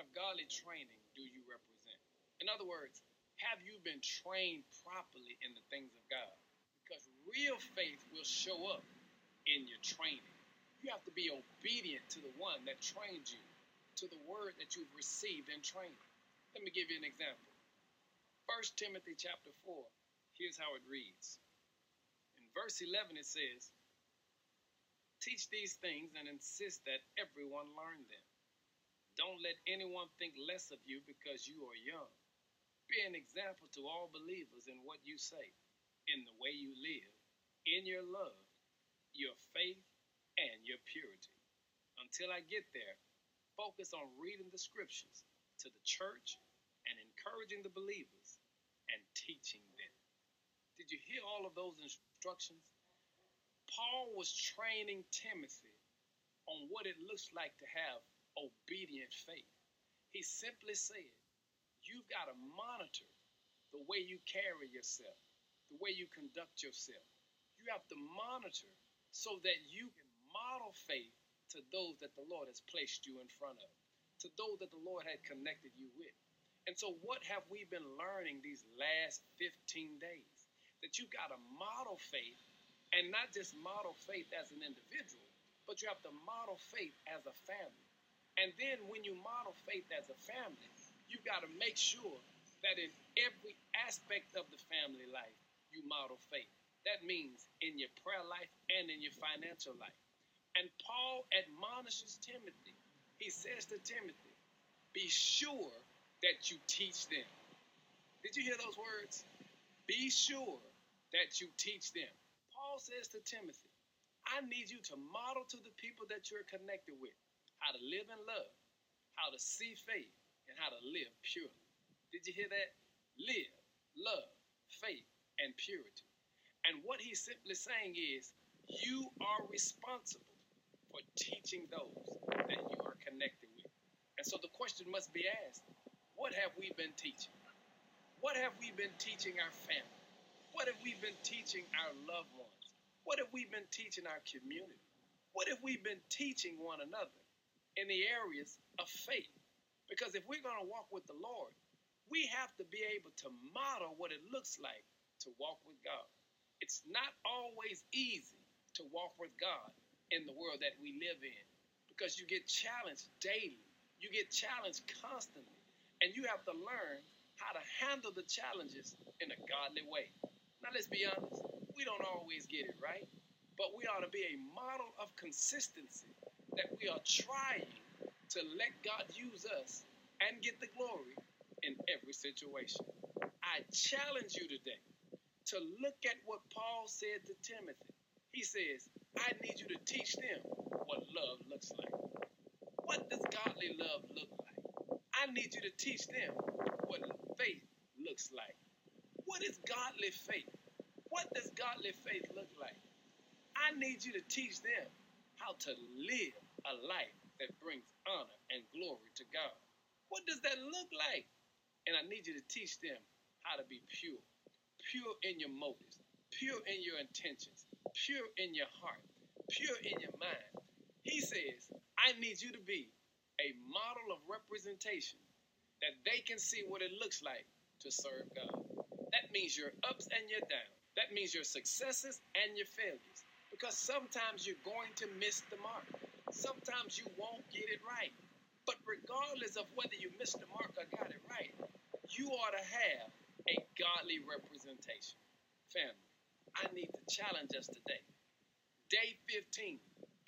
of godly training do you represent? In other words, have you been trained properly in the things of God? Because real faith will show up in your training. You have to be obedient to the one that trained you, to the word that you've received in training. Let me give you an example. 1 Timothy chapter 4, here's how it reads. In verse 11, it says, Teach these things and insist that everyone learn them. Don't let anyone think less of you because you are young. Be an example to all believers in what you say, in the way you live, in your love, your faith, and your purity. Until I get there, focus on reading the scriptures to the church and encouraging the believers and teaching them. Did you hear all of those instructions? Paul was training Timothy on what it looks like to have obedient faith. He simply said, You've got to monitor the way you carry yourself, the way you conduct yourself. You have to monitor so that you can model faith to those that the Lord has placed you in front of, to those that the Lord had connected you with. And so, what have we been learning these last 15 days? That you've got to model faith and not just model faith as an individual, but you have to model faith as a family. And then, when you model faith as a family, you've got to make sure that in every aspect of the family life, you model faith. That means in your prayer life and in your financial life. And Paul admonishes Timothy. He says to Timothy, Be sure that you teach them. Did you hear those words? Be sure that you teach them. Paul says to Timothy, I need you to model to the people that you're connected with how to live in love, how to see faith, and how to live purely. Did you hear that? Live, love, faith, and purity. And what he's simply saying is, you are responsible for teaching those that you are connected with. And so the question must be asked what have we been teaching? What have we been teaching our family? What have we been teaching our loved ones? What have we been teaching our community? What have we been teaching one another in the areas of faith? Because if we're going to walk with the Lord, we have to be able to model what it looks like to walk with God. It's not always easy to walk with God in the world that we live in because you get challenged daily. You get challenged constantly. And you have to learn how to handle the challenges in a godly way. Now, let's be honest, we don't always get it right, but we ought to be a model of consistency that we are trying to let God use us and get the glory in every situation. I challenge you today to look at what Paul said to Timothy. He says, I need you to teach them what love looks like. What does godly love look like? I need you to teach them what faith looks like. What is godly faith? What does godly faith look like? I need you to teach them how to live a life that brings honor and glory to God. What does that look like? And I need you to teach them how to be pure, pure in your motives, pure in your intentions, pure in your heart, pure in your mind. He says, I need you to be a model of representation that they can see what it looks like to serve God. That means your ups and your downs. That means your successes and your failures. Because sometimes you're going to miss the mark. Sometimes you won't get it right. But regardless of whether you missed the mark or got it right, you ought to have a godly representation. Family. I need to challenge us today. Day 15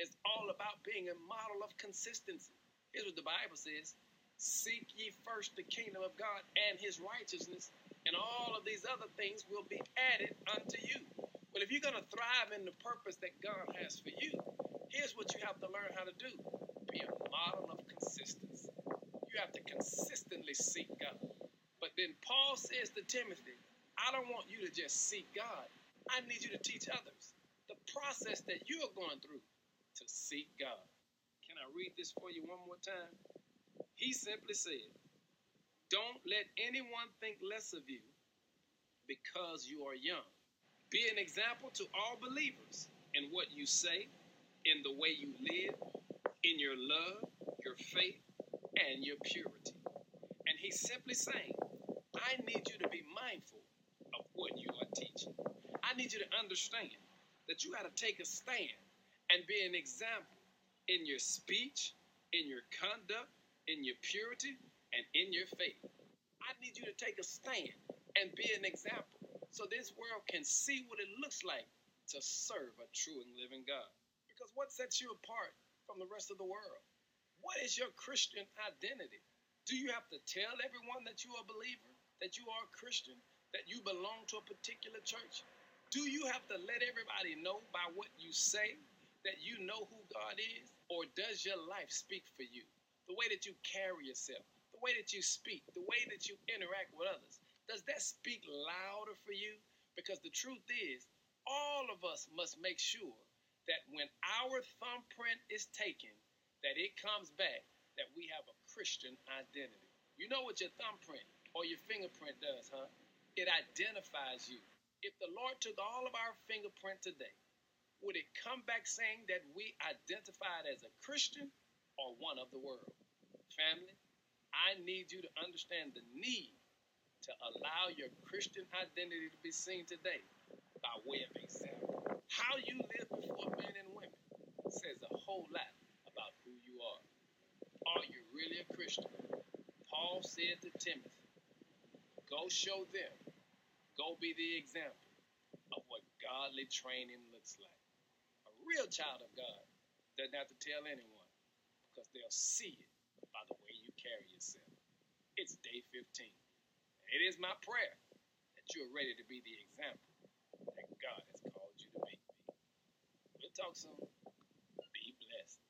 is all about being a model of consistency. Here's what the Bible says Seek ye first the kingdom of God and his righteousness, and all of these other things will be added unto you. You're going to thrive in the purpose that God has for you, here's what you have to learn how to do be a model of consistency. You have to consistently seek God. But then Paul says to Timothy, I don't want you to just seek God. I need you to teach others the process that you are going through to seek God. Can I read this for you one more time? He simply said, Don't let anyone think less of you because you are young. Be an example to all believers in what you say, in the way you live, in your love, your faith, and your purity. And he's simply saying, I need you to be mindful of what you are teaching. I need you to understand that you got to take a stand and be an example in your speech, in your conduct, in your purity, and in your faith. I need you to take a stand and be an example so this world can see what it looks like to serve a true and living God. Because what sets you apart from the rest of the world? What is your Christian identity? Do you have to tell everyone that you are a believer, that you are a Christian, that you belong to a particular church? Do you have to let everybody know by what you say that you know who God is? Or does your life speak for you? The way that you carry yourself, the way that you speak, the way that you interact with others, does that speak louder for you? Because the truth is, all of us must make sure that when our thumbprint is taken, that it comes back that we have a Christian identity. You know what your thumbprint or your fingerprint does, huh? It identifies you. If the Lord took all of our fingerprint today, would it come back saying that we identified as a Christian or one of the world? Family, I need you to understand the need to allow your Christian identity to be seen today by way of example. How you live before men and women says a whole lot about who you are. Are you really a Christian? Paul said to Timothy, Go show them, go be the example of what godly training looks like. A real child of God doesn't have to tell anyone because they'll see it by the way you carry yourself. It's day 15. It is my prayer that you are ready to be the example that God has called you to be. We'll talk soon. Be blessed.